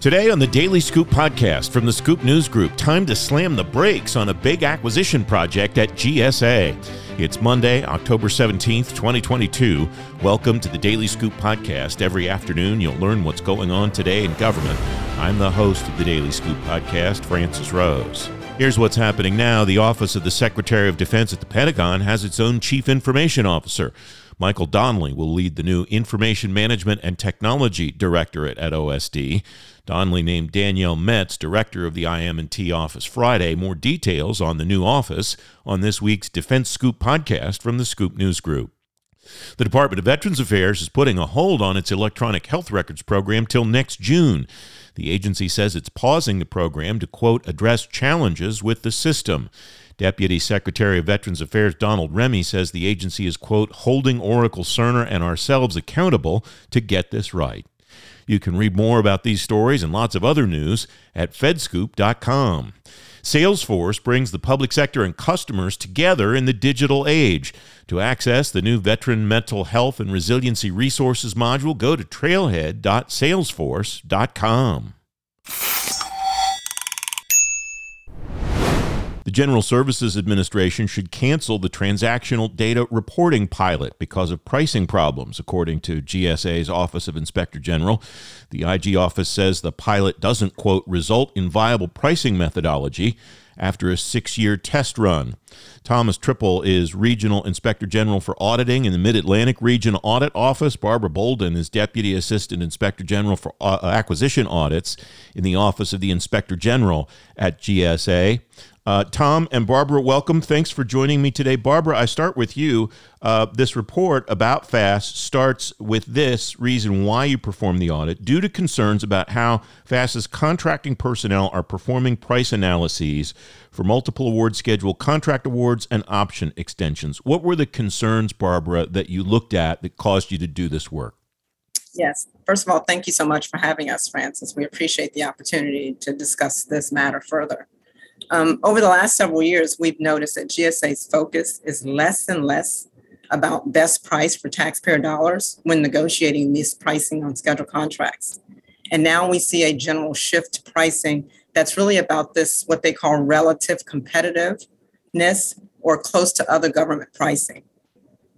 Today on the Daily Scoop podcast from the Scoop News Group, time to slam the brakes on a big acquisition project at GSA. It's Monday, October 17th, 2022. Welcome to the Daily Scoop podcast. Every afternoon, you'll learn what's going on today in government. I'm the host of the Daily Scoop podcast, Francis Rose. Here's what's happening now. The Office of the Secretary of Defense at the Pentagon has its own Chief Information Officer. Michael Donnelly will lead the new Information Management and Technology Directorate at OSD. Donnelly named Danielle Metz director of the IM&T office Friday. More details on the new office on this week's Defense Scoop podcast from the Scoop News Group. The Department of Veterans Affairs is putting a hold on its electronic health records program till next June. The agency says it's pausing the program to, quote, address challenges with the system. Deputy Secretary of Veterans Affairs Donald Remy says the agency is, quote, holding Oracle Cerner and ourselves accountable to get this right. You can read more about these stories and lots of other news at fedscoop.com. Salesforce brings the public sector and customers together in the digital age. To access the new Veteran Mental Health and Resiliency Resources module, go to trailhead.salesforce.com. The General Services Administration should cancel the transactional data reporting pilot because of pricing problems, according to GSA's Office of Inspector General. The IG office says the pilot doesn't, quote, result in viable pricing methodology after a six year test run. Thomas Tripple is Regional Inspector General for Auditing in the Mid Atlantic Region Audit Office. Barbara Bouldin is Deputy Assistant Inspector General for uh, Acquisition Audits in the Office of the Inspector General at GSA. Uh, Tom and Barbara, welcome. Thanks for joining me today. Barbara, I start with you. Uh, this report about FAS starts with this reason why you performed the audit due to concerns about how FAS's contracting personnel are performing price analyses for multiple award schedule contract awards and option extensions. What were the concerns, Barbara, that you looked at that caused you to do this work? Yes. First of all, thank you so much for having us, Francis. We appreciate the opportunity to discuss this matter further. Um, over the last several years, we've noticed that GSA's focus is less and less about best price for taxpayer dollars when negotiating these pricing on scheduled contracts. And now we see a general shift to pricing that's really about this, what they call relative competitiveness or close to other government pricing.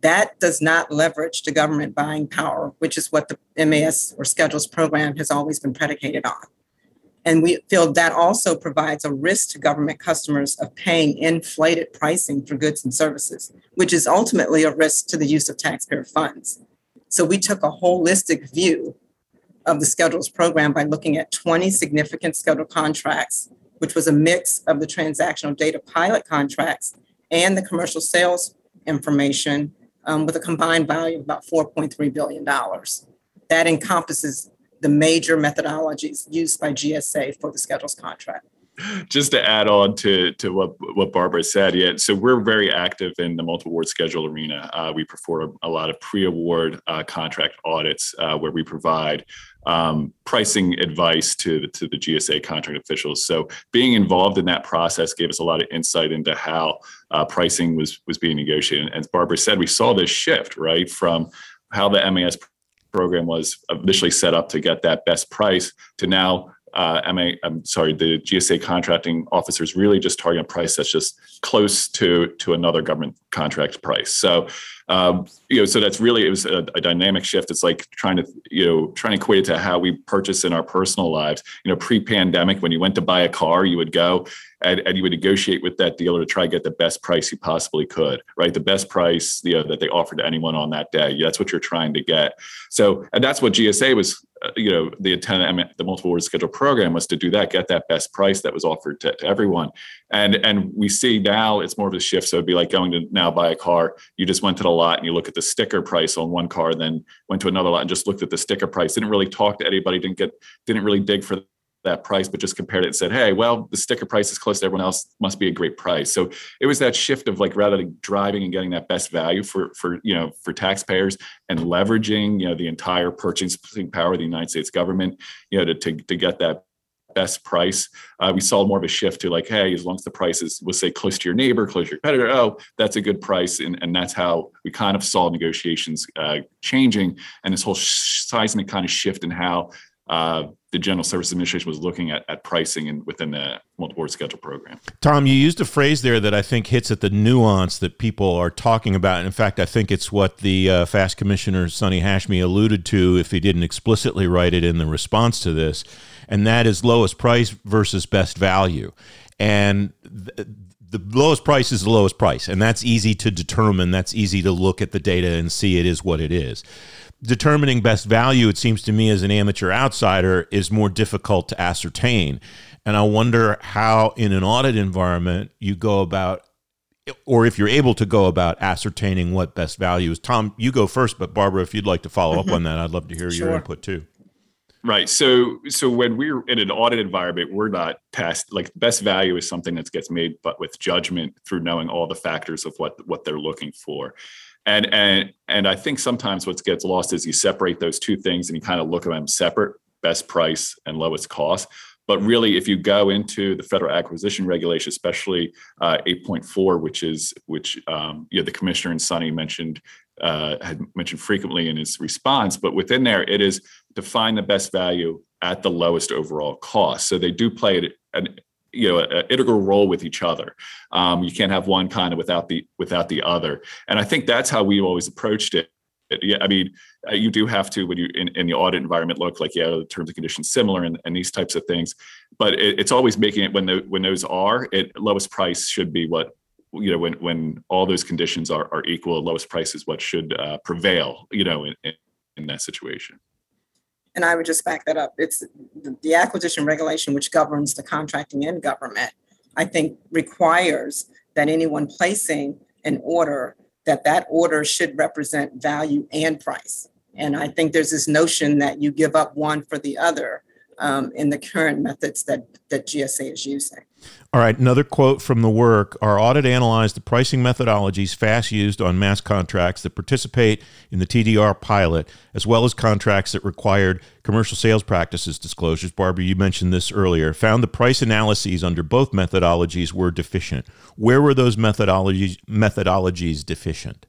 That does not leverage the government buying power, which is what the MAS or schedules program has always been predicated on. And we feel that also provides a risk to government customers of paying inflated pricing for goods and services, which is ultimately a risk to the use of taxpayer funds. So we took a holistic view of the schedules program by looking at 20 significant schedule contracts, which was a mix of the transactional data pilot contracts and the commercial sales information um, with a combined value of about $4.3 billion. That encompasses the major methodologies used by GSA for the schedules contract. Just to add on to, to what, what Barbara said, yeah, so we're very active in the multi award schedule arena. Uh, we perform a lot of pre award uh, contract audits uh, where we provide um, pricing advice to the, to the GSA contract officials. So being involved in that process gave us a lot of insight into how uh, pricing was was being negotiated. And as Barbara said, we saw this shift right from how the MAS program was initially set up to get that best price to now uh, MA, I'm sorry, the GSA contracting officers really just target a price that's just close to to another government contract price. So, um, you know, so that's really it was a, a, dynamic shift. It's like trying to you know trying to equate it to how we purchase in our personal lives. You know, pre-pandemic, when you went to buy a car, you would go and, and you would negotiate with that dealer to try to get the best price you possibly could, right? The best price you know, that they offered to anyone on that day. That's what you're trying to get. So, and that's what GSA was, uh, you know, the mean, the multiple award schedule program was to do that, get that best price that was offered to, to everyone. And and we see now it's more of a shift. So it'd be like going to now buy a car. You just went to the lot and you look at the sticker price on one car, then went to another lot and just looked at the sticker price. Didn't really talk to anybody. Didn't get. Didn't really dig for that price, but just compared it and said, hey, well, the sticker price is close to everyone else, must be a great price. So it was that shift of like rather than driving and getting that best value for for you know for taxpayers and leveraging you know the entire purchasing power of the United States government, you know, to to, to get that best price. Uh, we saw more of a shift to like, hey, as long as the price is, we'll say close to your neighbor, close to your competitor, oh, that's a good price. And, and that's how we kind of saw negotiations uh, changing and this whole seismic kind of shift in how uh, the General Services Administration was looking at, at pricing and within the multiple award schedule program. Tom, you used a phrase there that I think hits at the nuance that people are talking about. And in fact, I think it's what the uh, FAS Commissioner Sonny Hashmi alluded to, if he didn't explicitly write it in the response to this, and that is lowest price versus best value. And th- the lowest price is the lowest price, and that's easy to determine. That's easy to look at the data and see it is what it is determining best value, it seems to me as an amateur outsider, is more difficult to ascertain. And I wonder how, in an audit environment, you go about, or if you're able to go about ascertaining what best value is. Tom, you go first, but Barbara, if you'd like to follow mm-hmm. up on that, I'd love to hear sure. your input too. Right. So so when we're in an audit environment, we're not tasked like best value is something that gets made but with judgment through knowing all the factors of what what they're looking for and and and i think sometimes what gets lost is you separate those two things and you kind of look at them separate best price and lowest cost but really if you go into the federal acquisition regulation especially uh, 8.4 which is which um, you know the commissioner and sonny mentioned uh, had mentioned frequently in his response but within there it is define the best value at the lowest overall cost. So they do play an, you know an integral role with each other. Um, you can't have one kind of without the without the other. And i think that's how we've always approached it. Yeah i mean uh, you do have to when you in, in the audit environment look like yeah the terms and conditions similar and, and these types of things. But it, it's always making it when the when those are it lowest price should be what you know when when all those conditions are, are equal lowest price is what should uh, prevail you know in, in, in that situation and I would just back that up. It's the, acquisition regulation, which governs the contracting in government, I think requires that anyone placing an order that that order should represent value and price. And I think there's this notion that you give up one for the other um, in the current methods that, that GSA is using. All right, another quote from the work. Our audit analyzed the pricing methodologies FAS used on MAS contracts that participate in the TDR pilot, as well as contracts that required commercial sales practices disclosures. Barbara, you mentioned this earlier. Found the price analyses under both methodologies were deficient. Where were those methodologies methodologies deficient?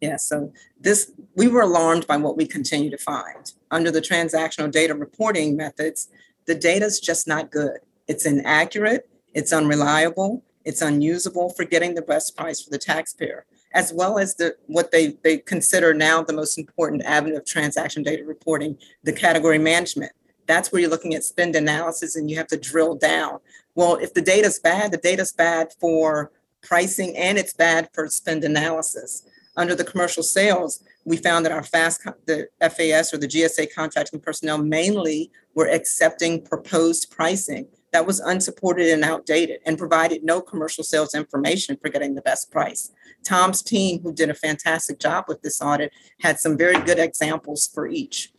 Yeah, so this we were alarmed by what we continue to find. Under the transactional data reporting methods, the data is just not good. It's inaccurate, it's unreliable, it's unusable for getting the best price for the taxpayer, as well as the what they, they consider now the most important avenue of transaction data reporting, the category management. That's where you're looking at spend analysis and you have to drill down. Well, if the data's bad, the data's bad for pricing and it's bad for spend analysis under the commercial sales, we found that our fast, the FAS or the GSA contracting personnel mainly were accepting proposed pricing that was unsupported and outdated and provided no commercial sales information for getting the best price. Tom's team, who did a fantastic job with this audit, had some very good examples for each.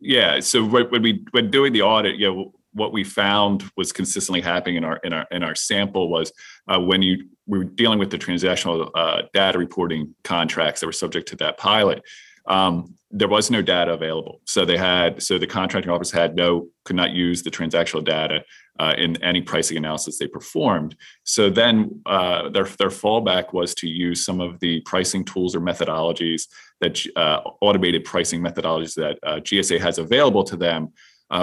Yeah, so when we when doing the audit, you know, what we found was consistently happening in our in our in our sample was uh, when you we were dealing with the transactional uh, data reporting contracts that were subject to that pilot. Um, there was no data available, so they had so the contracting office had no could not use the transactional data uh, in any pricing analysis they performed. So then uh, their their fallback was to use some of the pricing tools or methodologies that uh, automated pricing methodologies that uh, GSA has available to them,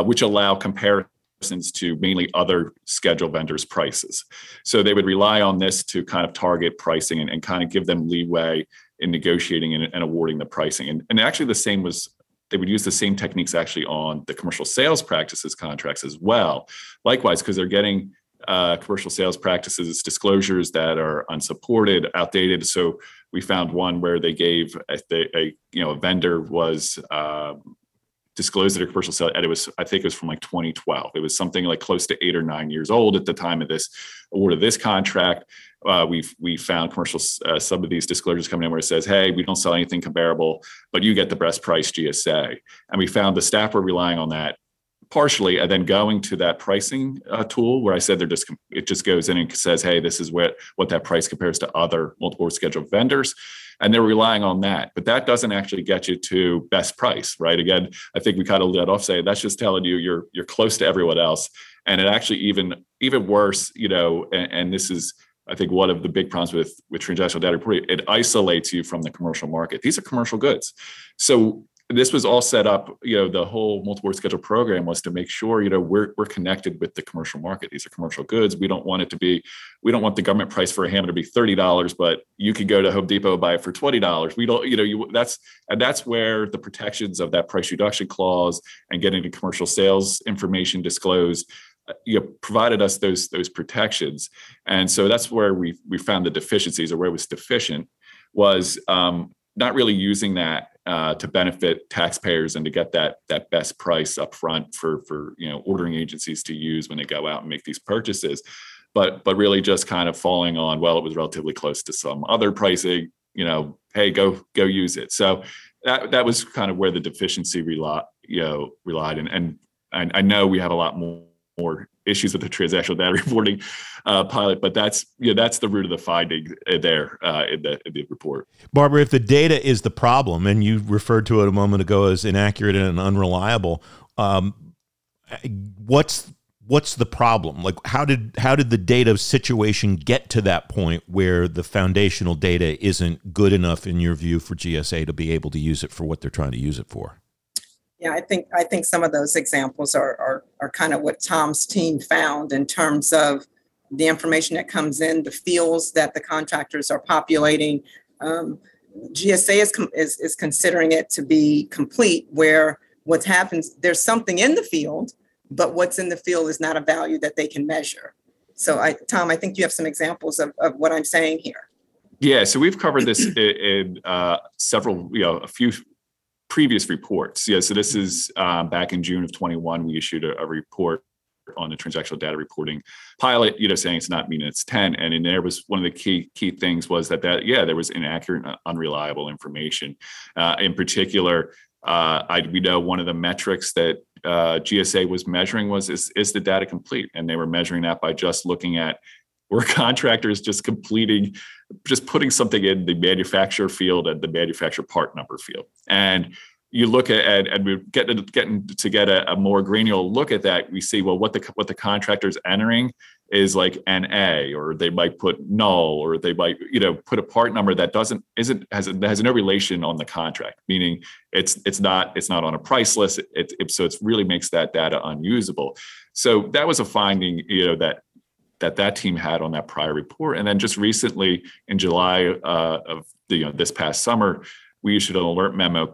which allow comparison to mainly other schedule vendors' prices. So they would rely on this to kind of target pricing and, and kind of give them leeway in negotiating and, and awarding the pricing. And, and actually, the same was they would use the same techniques actually on the commercial sales practices contracts as well. Likewise, because they're getting uh, commercial sales practices disclosures that are unsupported, outdated. So we found one where they gave a, a you know a vendor was um, disclosed at a commercial sale, and it was I think it was from like 2012. It was something like close to eight or nine years old at the time of this award of this contract. Uh, we've we found commercial uh, some of these disclosures coming in where it says, "Hey, we don't sell anything comparable, but you get the best price GSA." And we found the staff were relying on that partially, and then going to that pricing uh, tool where I said they're just it just goes in and says, "Hey, this is what what that price compares to other multiple scheduled vendors." And they're relying on that. But that doesn't actually get you to best price, right? Again, I think we kind of let off saying that's just telling you you're you're close to everyone else, and it actually even even worse, you know. And, and this is I think one of the big problems with with transactional data reporting, it isolates you from the commercial market. These are commercial goods, so this was all set up you know the whole multiple schedule program was to make sure you know we're, we're connected with the commercial market. These are commercial goods. We don't want it to be we don't want the government price for a hammer to be $30 but you could go to home depot and buy it for $20 we don't you know you that's and that's where the protections of that price reduction clause and getting the commercial sales information disclosed uh, you know, provided us those those protections. And so that's where we we found the deficiencies or where it was deficient was um, not really using that uh, to benefit taxpayers and to get that that best price up front for for you know ordering agencies to use when they go out and make these purchases. But but really just kind of falling on well it was relatively close to some other pricing you know hey go go use it. So that that was kind of where the deficiency relied you know relied. And and I know we have a lot more more issues with the transactional data reporting uh, pilot, but that's know, that's the root of the finding there uh, in, the, in the report. Barbara, if the data is the problem, and you referred to it a moment ago as inaccurate and unreliable, um, what's what's the problem? Like, how did how did the data situation get to that point where the foundational data isn't good enough in your view for GSA to be able to use it for what they're trying to use it for? Yeah, I think I think some of those examples are are, are kind of what Tom's team found in terms of the information that comes in, the fields that the contractors are populating. Um, GSA is, is is considering it to be complete, where what happens there's something in the field, but what's in the field is not a value that they can measure. So, I, Tom, I think you have some examples of, of what I'm saying here. Yeah, so we've covered this in, in uh, several, you know, a few previous reports. Yeah, so this is um, back in June of 21, we issued a, a, report on the transactional data reporting pilot, you know, saying it's not mean it's 10. And in there was one of the key key things was that that yeah, there was inaccurate, unreliable information. Uh, in particular, uh, I, we know one of the metrics that uh, GSA was measuring was is, is the data complete, and they were measuring that by just looking at were contractors just completing just putting something in the manufacturer field and the manufacturer part number field. And you look at and, we're getting getting to get a, a, more granular look at that we see well what the what the contractor's entering is like na or they might put null or they might you know put a part number that doesn't isn't has has no relation on the contract meaning it's it's not it's not on a price list it, it so it really makes that data unusable. So that was a finding you know that that that team had on that prior report. And then just recently in July uh, of the, you know, this past summer, we issued an alert memo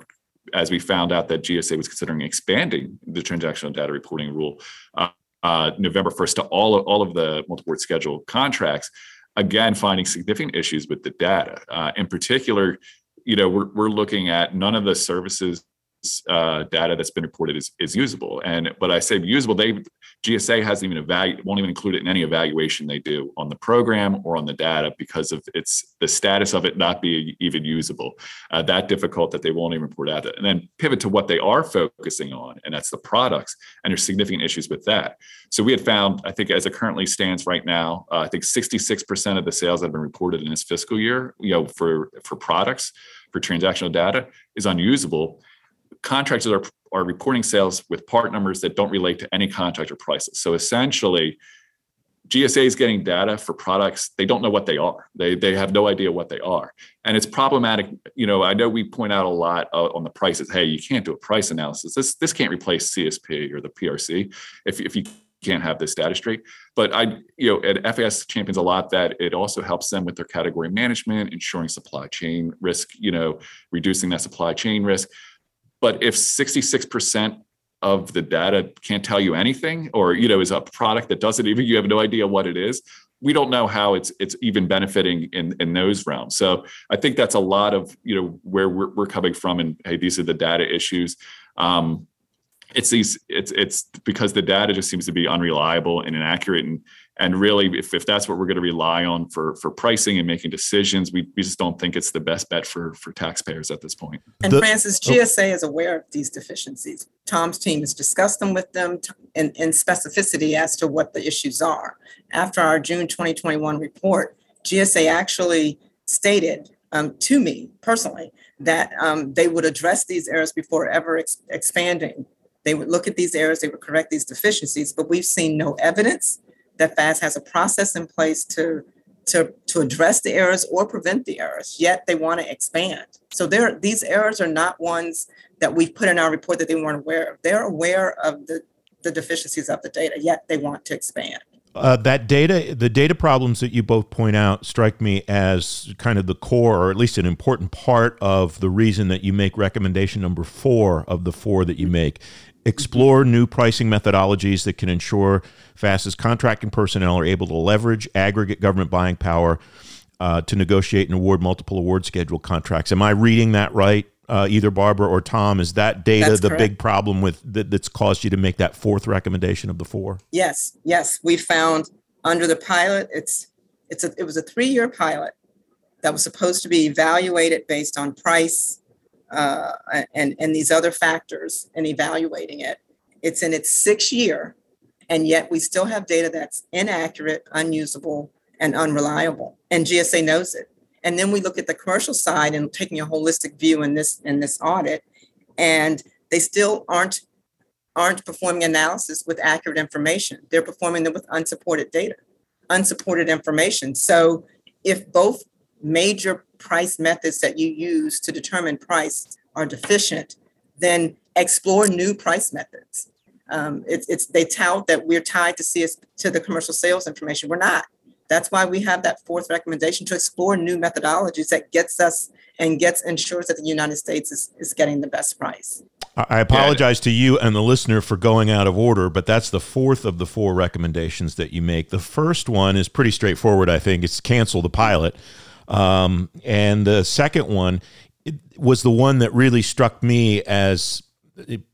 as we found out that GSA was considering expanding the transactional data reporting rule uh, uh, November 1st to all of, all of the multiple award schedule contracts. Again, finding significant issues with the data. Uh, in particular, you know, we're, we're looking at none of the services uh, data that's been reported is, is usable. And but I say usable, they GSA hasn't even evaluate won't even include it in any evaluation they do on the program or on the data because of its the status of it not being even usable. Uh, that difficult that they won't even report out. And then pivot to what they are focusing on, and that's the products. And there's significant issues with that. So we had found, I think, as it currently stands right now, uh, I think 66% of the sales that have been reported in this fiscal year, you know, for for products for transactional data is unusable contractors are, are reporting sales with part numbers that don't relate to any contract or prices. So essentially, GSA is getting data for products they don't know what they are. They they have no idea what they are, and it's problematic. You know, I know we point out a lot uh, on the prices. Hey, you can't do a price analysis. This this can't replace CSP or the PRC if if you can't have this data straight. But I, you know, at FAS champions a lot that it also helps them with their category management, ensuring supply chain risk. You know, reducing that supply chain risk. But if 66% of the data can't tell you anything, or you know, is a product that doesn't even you have no idea what it is, we don't know how it's it's even benefiting in in those realms. So I think that's a lot of you know where we're, we're coming from, and hey, these are the data issues. Um, it's these it's it's because the data just seems to be unreliable and inaccurate and and really if, if that's what we're going to rely on for for pricing and making decisions we, we just don't think it's the best bet for for taxpayers at this point. point and the, francis gsa oh. is aware of these deficiencies tom's team has discussed them with them in, in specificity as to what the issues are after our june 2021 report gsa actually stated um, to me personally that um, they would address these errors before ever ex- expanding they would look at these errors, they would correct these deficiencies, but we've seen no evidence that FAS has a process in place to to, to address the errors or prevent the errors, yet they want to expand. So there, these errors are not ones that we've put in our report that they weren't aware of. They're aware of the, the deficiencies of the data, yet they want to expand. Uh, that data, the data problems that you both point out, strike me as kind of the core, or at least an important part of the reason that you make recommendation number four of the four that you make. Explore new pricing methodologies that can ensure FAS's contracting personnel are able to leverage aggregate government buying power uh, to negotiate and award multiple award schedule contracts. Am I reading that right? uh, either Barbara or Tom. Is that data That's the correct. big problem with that, that's caused you to make that fourth recommendation of the four? Yes, yes, we found under the pilot, it's, it's a, it was a three-year pilot that was supposed to be evaluated based on price uh, and, and these other factors and evaluating it. It's in its sixth year, and yet we still have data that's inaccurate, unusable, and unreliable. And GSA knows it. And then we look at the commercial side and taking a holistic view in this in this audit, and they still aren't aren't performing analysis with accurate information. They're performing them with unsupported data, unsupported information. So if both major price methods that you use to determine price are deficient, then explore new price methods. Um, it's, it's they tout that we're tied to CS to the commercial sales information. We're not. That's why we have that fourth recommendation to explore new methodologies that gets us and gets ensures that the United States is, is getting the best price. I apologize to you and the listener for going out of order, but that's the fourth of the four recommendations that you make. The first one is pretty straightforward, I think. It's cancel the pilot. Um, and the second one was the one that really struck me as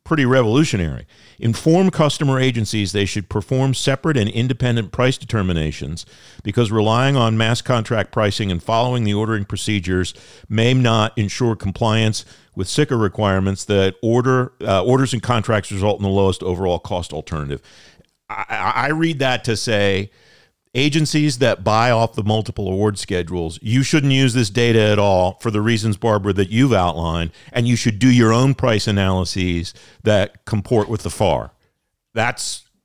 pretty revolutionary. Inform customer agencies they should perform separate and independent price determinations because relying on MAS contract pricing and following the ordering procedures may not ensure compliance with CICA requirements that order uh, orders and contracts result in the lowest overall cost alternative. I, I read that to say agencies that buy off the multiple award schedules, you shouldn't use this data at all for the reasons, Barbara, that you've outlined, and you should do your own price analyses that comport with the FAR. That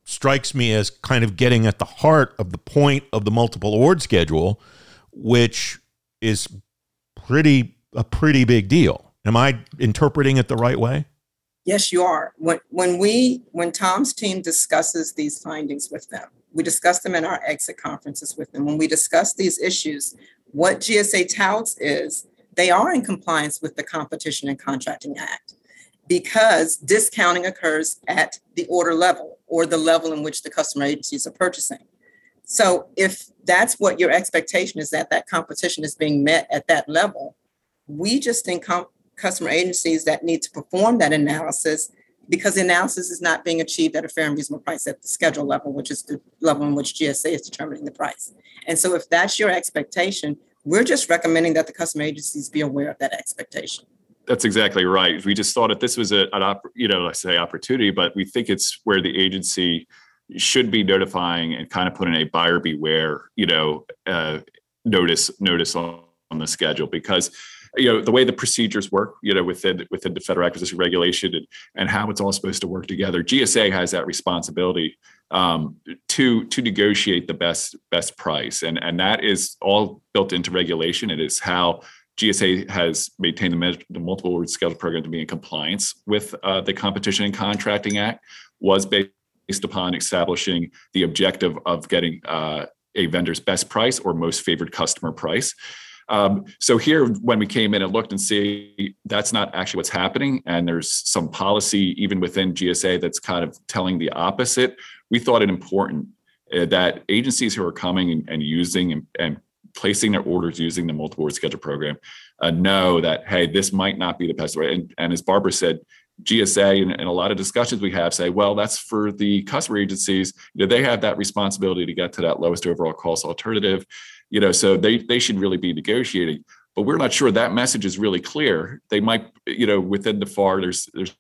strikes me as kind of getting at the heart of the point of the multiple award schedule, which is pretty a pretty big deal. Am I interpreting it the right way? Yes, you are. When when we when Tom's team discusses these findings with them, we discuss them in our exit conferences with them. When we discuss these issues, what GSA touts is they are in compliance with the Competition and Contracting Act because discounting occurs at the order level or the level in which the customer agencies are purchasing. So if that's what your expectation is that that competition is being met at that level, we just think com- customer agencies that need to perform that analysis because the analysis is not being achieved at a fair and reasonable price at the schedule level, which is the level in which GSA is determining the price. And so if that's your expectation, we're just recommending that the customer agencies be aware of that expectation. That's exactly right. We just thought that this was a, an op, you know, I say opportunity, but we think it's where the agency should be notifying and kind of putting a buyer beware, you know, uh, notice notice on, on the schedule because you know the way the procedures work you know within within the federal acquisition regulation and, and how it's all supposed to work together gsa has that responsibility um, to to negotiate the best best price. And and that is all built into regulation. It is how gsa has maintained the, the multiple award schedule program to be in compliance with uh, the competition and contracting act was based upon establishing the objective of getting uh, a vendor's best price or most favored customer price um, so here, when we came in and looked and see that's not actually what's happening, and there's some policy even within GSA that's kind of telling the opposite. We thought it important uh, that agencies who are coming and, and using and, and, placing their orders using the multiple award schedule program uh, know that hey, this might not be the best way. And, and as Barbara said, GSA and, and, a lot of discussions we have say, well, that's for the customer agencies. You know, they have that responsibility to get to that lowest overall cost alternative you know so they they should really be negotiating but we're not sure that message is really clear. They might you know within the far there's there's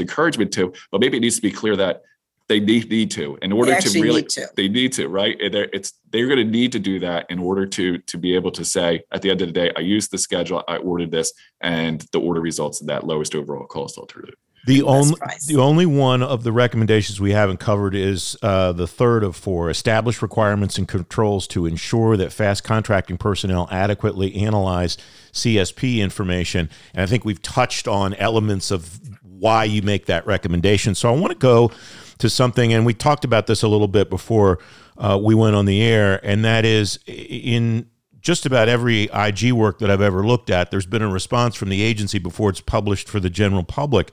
encouragement to but maybe it needs to be clear that they need, need to in order to really need to. they need to right? They're, it's they're going to need to do that in order to to be able to say at the end of the day i used the schedule i ordered this and the order results in that lowest overall cost alternative The only the only one of the recommendations we haven't covered is uh, the third of four: establish requirements and controls to ensure that FAS contracting personnel adequately analyze CSP information. And I think we've touched on elements of why you make that recommendation. So I want to go to something, and we talked about this a little bit before uh, we went on the air, and that is in just about every IG work that I've ever looked at, there's been a response from the agency before it's published for the general public,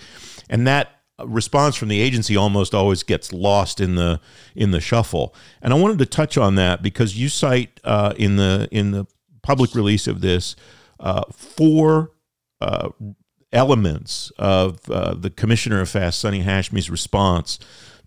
and that response from the agency almost always gets lost in the in the shuffle. And I wanted to touch on that because you cite uh, in the in the public release of this uh, four uh, elements of uh, the Commissioner of FAS, Sonny Hashmi's response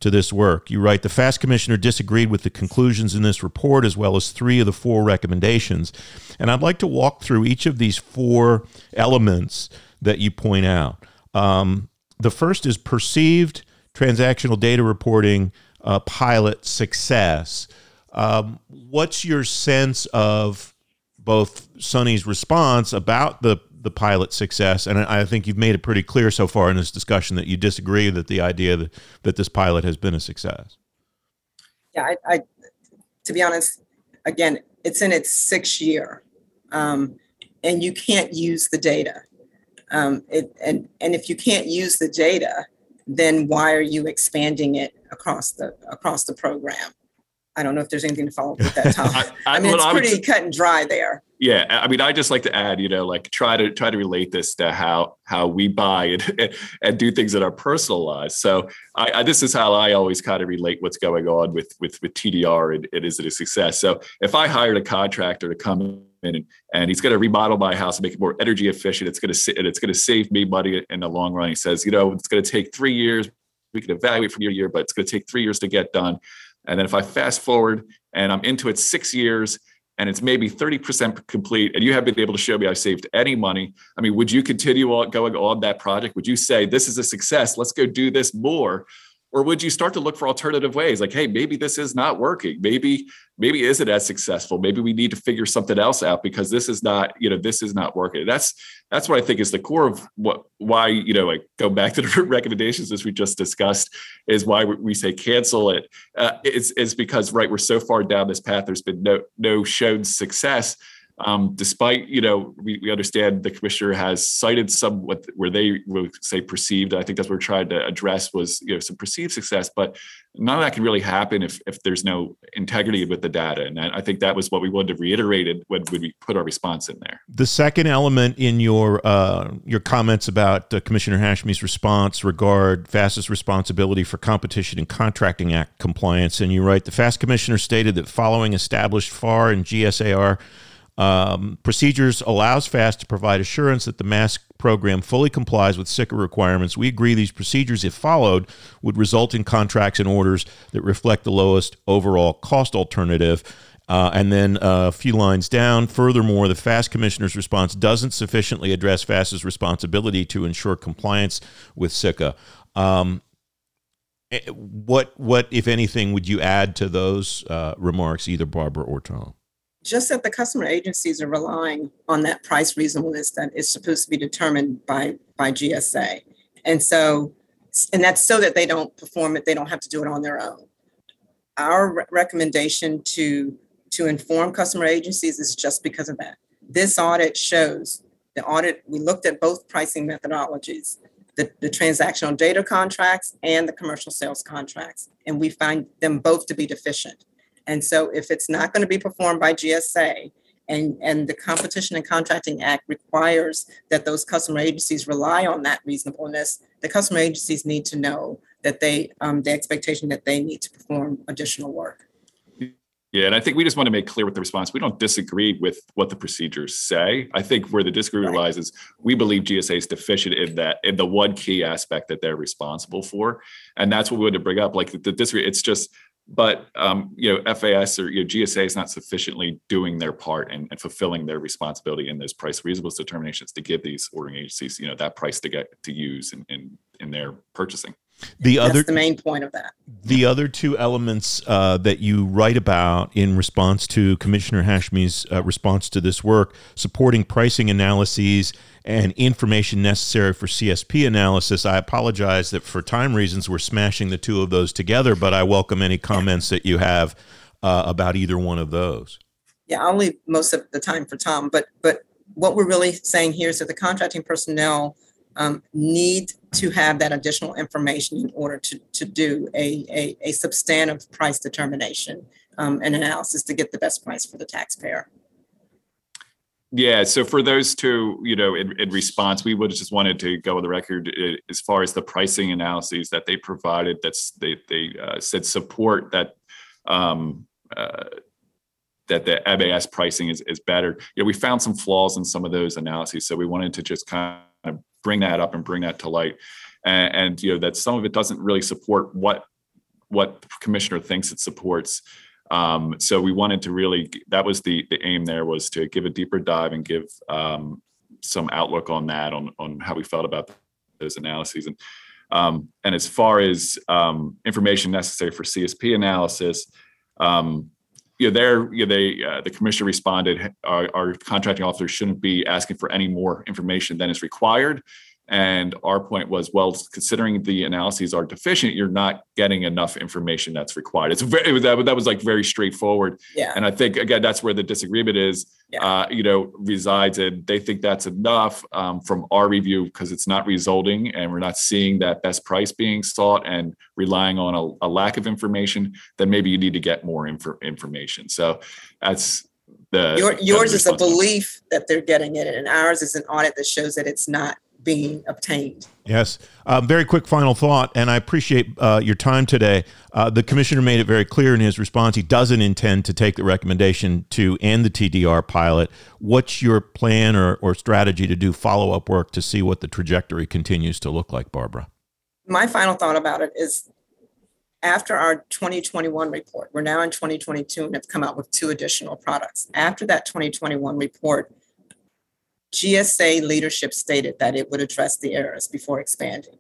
to this work. You write The FAS Commissioner disagreed with the conclusions in this report as well as three of the four recommendations. And I'd like to walk through each of these four elements that you point out. Um, the first is perceived transactional data reporting uh, pilot success. Um, what's your sense of both Sonny's response about the the pilot success. And I think you've made it pretty clear so far in this discussion that you disagree that the idea that, that this pilot has been a success. Yeah, I, I to be honest, again, it's in its sixth year, um, and you can't use the data. Um, it, and and if you can't use the data, then why are you expanding it across the across the program? I don't know if there's anything to follow up with that, Tom. I, I, I mean, it's pretty cut and dry there. Yeah, I mean, I just like to add, you know, like try to try to relate this to how how we buy and and do things in our personal lives. So, I, I this is how I always kind of relate what's going on with with with TDR and, and is it a success? So, if I hired a contractor to come in and, and he's going to remodel my house and make it more energy efficient, it's going to and it's going to save me money in the long run. He says, you know, it's going to take three years. We can evaluate from year to year, but it's going to take three years to get done. And then if I fast forward and I'm into it six years and it's maybe 30% complete and you have been able to show me I've saved any money, I mean, would you continue on going on that project? Would you say this is a success? Let's go do this more? Or would you start to look for alternative ways? Like hey maybe this is not working. Maybe maybe isn't as successful? Maybe we need to figure something else out because this is not you know this is not working. That's that's what i think is the core of what why you know like go back to the recommendations as we just discussed is why we say cancel it. Uh, it's, it's because right we're so far down this path there's been no no shown success um, despite you know we, we understand the commissioner has cited some what where they would say perceived i think that's what we're trying to address was you know some perceived success but none of that can really happen if if there's no integrity with the data. And i think that was what we wanted to reiterate when, when we put our response in there. The second element in your uh, your comments about uh, commissioner hashmi's response regard FAS's responsibility for competition and contracting act compliance. And you write the FAS commissioner stated that following established FAR and gsar um, procedures allows FAS to provide assurance that the MASC program fully complies with CICA requirements. We agree these procedures, if followed, would result in contracts and orders that reflect the lowest overall cost alternative. Uh, and then uh, a few lines down, furthermore, the FAS Commissioner's response doesn't sufficiently address FAS's responsibility to ensure compliance with CICA. Um, eh, what, what, if anything, would you add to those uh, remarks, either Barbara or Tom? Just that the customer agencies are relying on that price reasonableness that is supposed to be determined by by GSA. And so and that's so that they don't perform it, they don't have to do it on their own. Our re- recommendation to to inform customer agencies is just because of that. This audit shows the audit, we looked at both pricing methodologies, the, the transactional data contracts and the commercial sales contracts, and we find them both to be deficient. And so if it's not going to be performed by GSA, and, and the Competition and Contracting Act requires that those customer agencies rely on that reasonableness, the customer agencies need to know that they, um, the expectation that they need to perform additional work. Yeah, and I think we just want to make clear with the response. We don't disagree with what the procedures say. I think where the disagreement right. lies is we believe GSA is deficient in that in the one key aspect that they're responsible for, and that's what we want to bring up. Like the, the disagree, it's just but um, you know FAS or you know, GSA is not sufficiently doing their part and, and, fulfilling their responsibility in those price reasonableness determinations to give these ordering agencies you know that price to get to use in in, in their purchasing. The That's other the main point of that. The other two elements uh, that you write about in response to Commissioner Hashmi's uh, response to this work, supporting pricing analyses and information necessary for CSP analysis. I apologize that for time reasons we're smashing the two of those together, but I welcome any comments that you have uh, about either one of those. Yeah, I'll leave most of the time for Tom, but but what we're really saying here is that the contracting personnel um, need to have that additional information in order to, to do a, a, a substantive price determination um, and analysis to get the best price for the taxpayer. Yeah, so for those two, you know, in, in response, we would just wanted to go on the record uh, as far as the pricing analyses that they provided. That's they they uh, said support that um, uh, that the MAS pricing is is better. You know, we found some flaws in some of those analyses, so we wanted to just kind of bring that up and bring that to light, and, and you know that some of it doesn't really support what what commissioner thinks it supports. Um, so we wanted to really that was the the aim there was to give a deeper dive and give um, some outlook on that on on how we felt about those analyses and um, and as far as um, information necessary for CSP analysis, um, you know, there, you know, they, uh, the commissioner responded, our, our contracting officer shouldn't be asking for any more information than is required. And our point was, well, considering the analyses are deficient, you're not getting enough information that's required. It's very, that, that was like very straightforward. Yeah. And I think again, that's where the disagreement is, Yeah. uh, you know, resides and they think that's enough, um, from our review, because it's not resulting and we're not seeing that best price being sought and relying on a, a lack of information, then maybe you need to get more info, information. So that's the. Your, yours is a belief that they're getting it, and ours is an audit that shows that it's not being obtained. Yes. Um, very quick final thought, and I appreciate uh, your time today. Uh, the commissioner made it very clear in his response he doesn't intend to take the recommendation to end the TDR pilot. What's your plan or, or strategy to do follow up work to see what the trajectory continues to look like, Barbara? My final thought about it is after our 2021 report, we're now in 2022 and have come out with two additional products. After that 2021 report, GSA leadership stated that it would address the errors before expanding.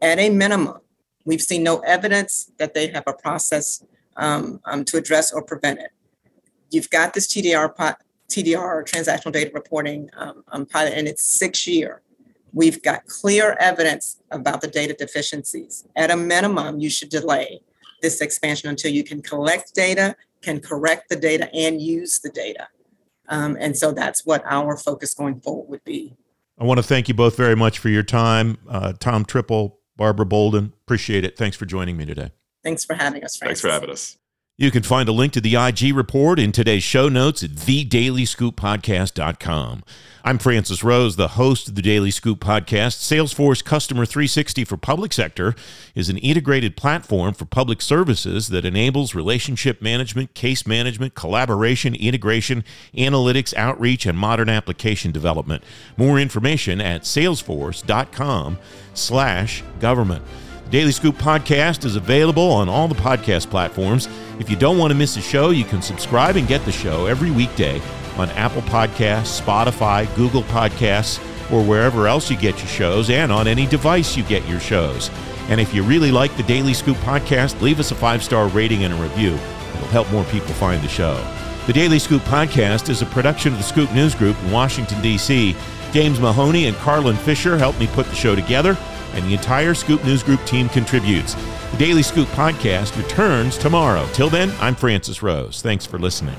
At a minimum, we've seen no evidence that they have a process um, um, to address or prevent it. You've got this TDR, TDR, transactional data reporting um, um, pilot, and it's six year. We've got clear evidence about the data deficiencies. At a minimum, you should delay this expansion until you can collect data, can correct the data, and use the data. Um, and so that's what our focus going forward would be. I want to thank you both very much for your time. Uh, Tom Tripple, Barbara Bouldin, appreciate it. Thanks for joining me today. Thanks for having us, Thanks for having us. You can find a link to the IG report in today's show notes at thedailyscooppodcast.com. I'm Francis Rose, the host of the Daily Scoop podcast. Salesforce Customer 360 for Public Sector is an integrated platform for public services that enables relationship management, case management, collaboration, integration, analytics, outreach, and modern application development. More information at salesforce.com slash government. Daily Scoop podcast is available on all the podcast platforms. If you don't want to miss a show, you can subscribe and get the show every weekday on Apple Podcasts, Spotify, Google Podcasts, or wherever else you get your shows, and on any device you get your shows. And if you really like the Daily Scoop podcast, leave us a five star rating and a review. It'll help more people find the show. The Daily Scoop podcast is a production of the Scoop News Group in Washington, D.C. James Mahoney and Carlin Fisher helped me put the show together and the entire Scoop News Group team contributes. The Daily Scoop podcast returns tomorrow. Till then, I'm Francis Rose. Thanks for listening.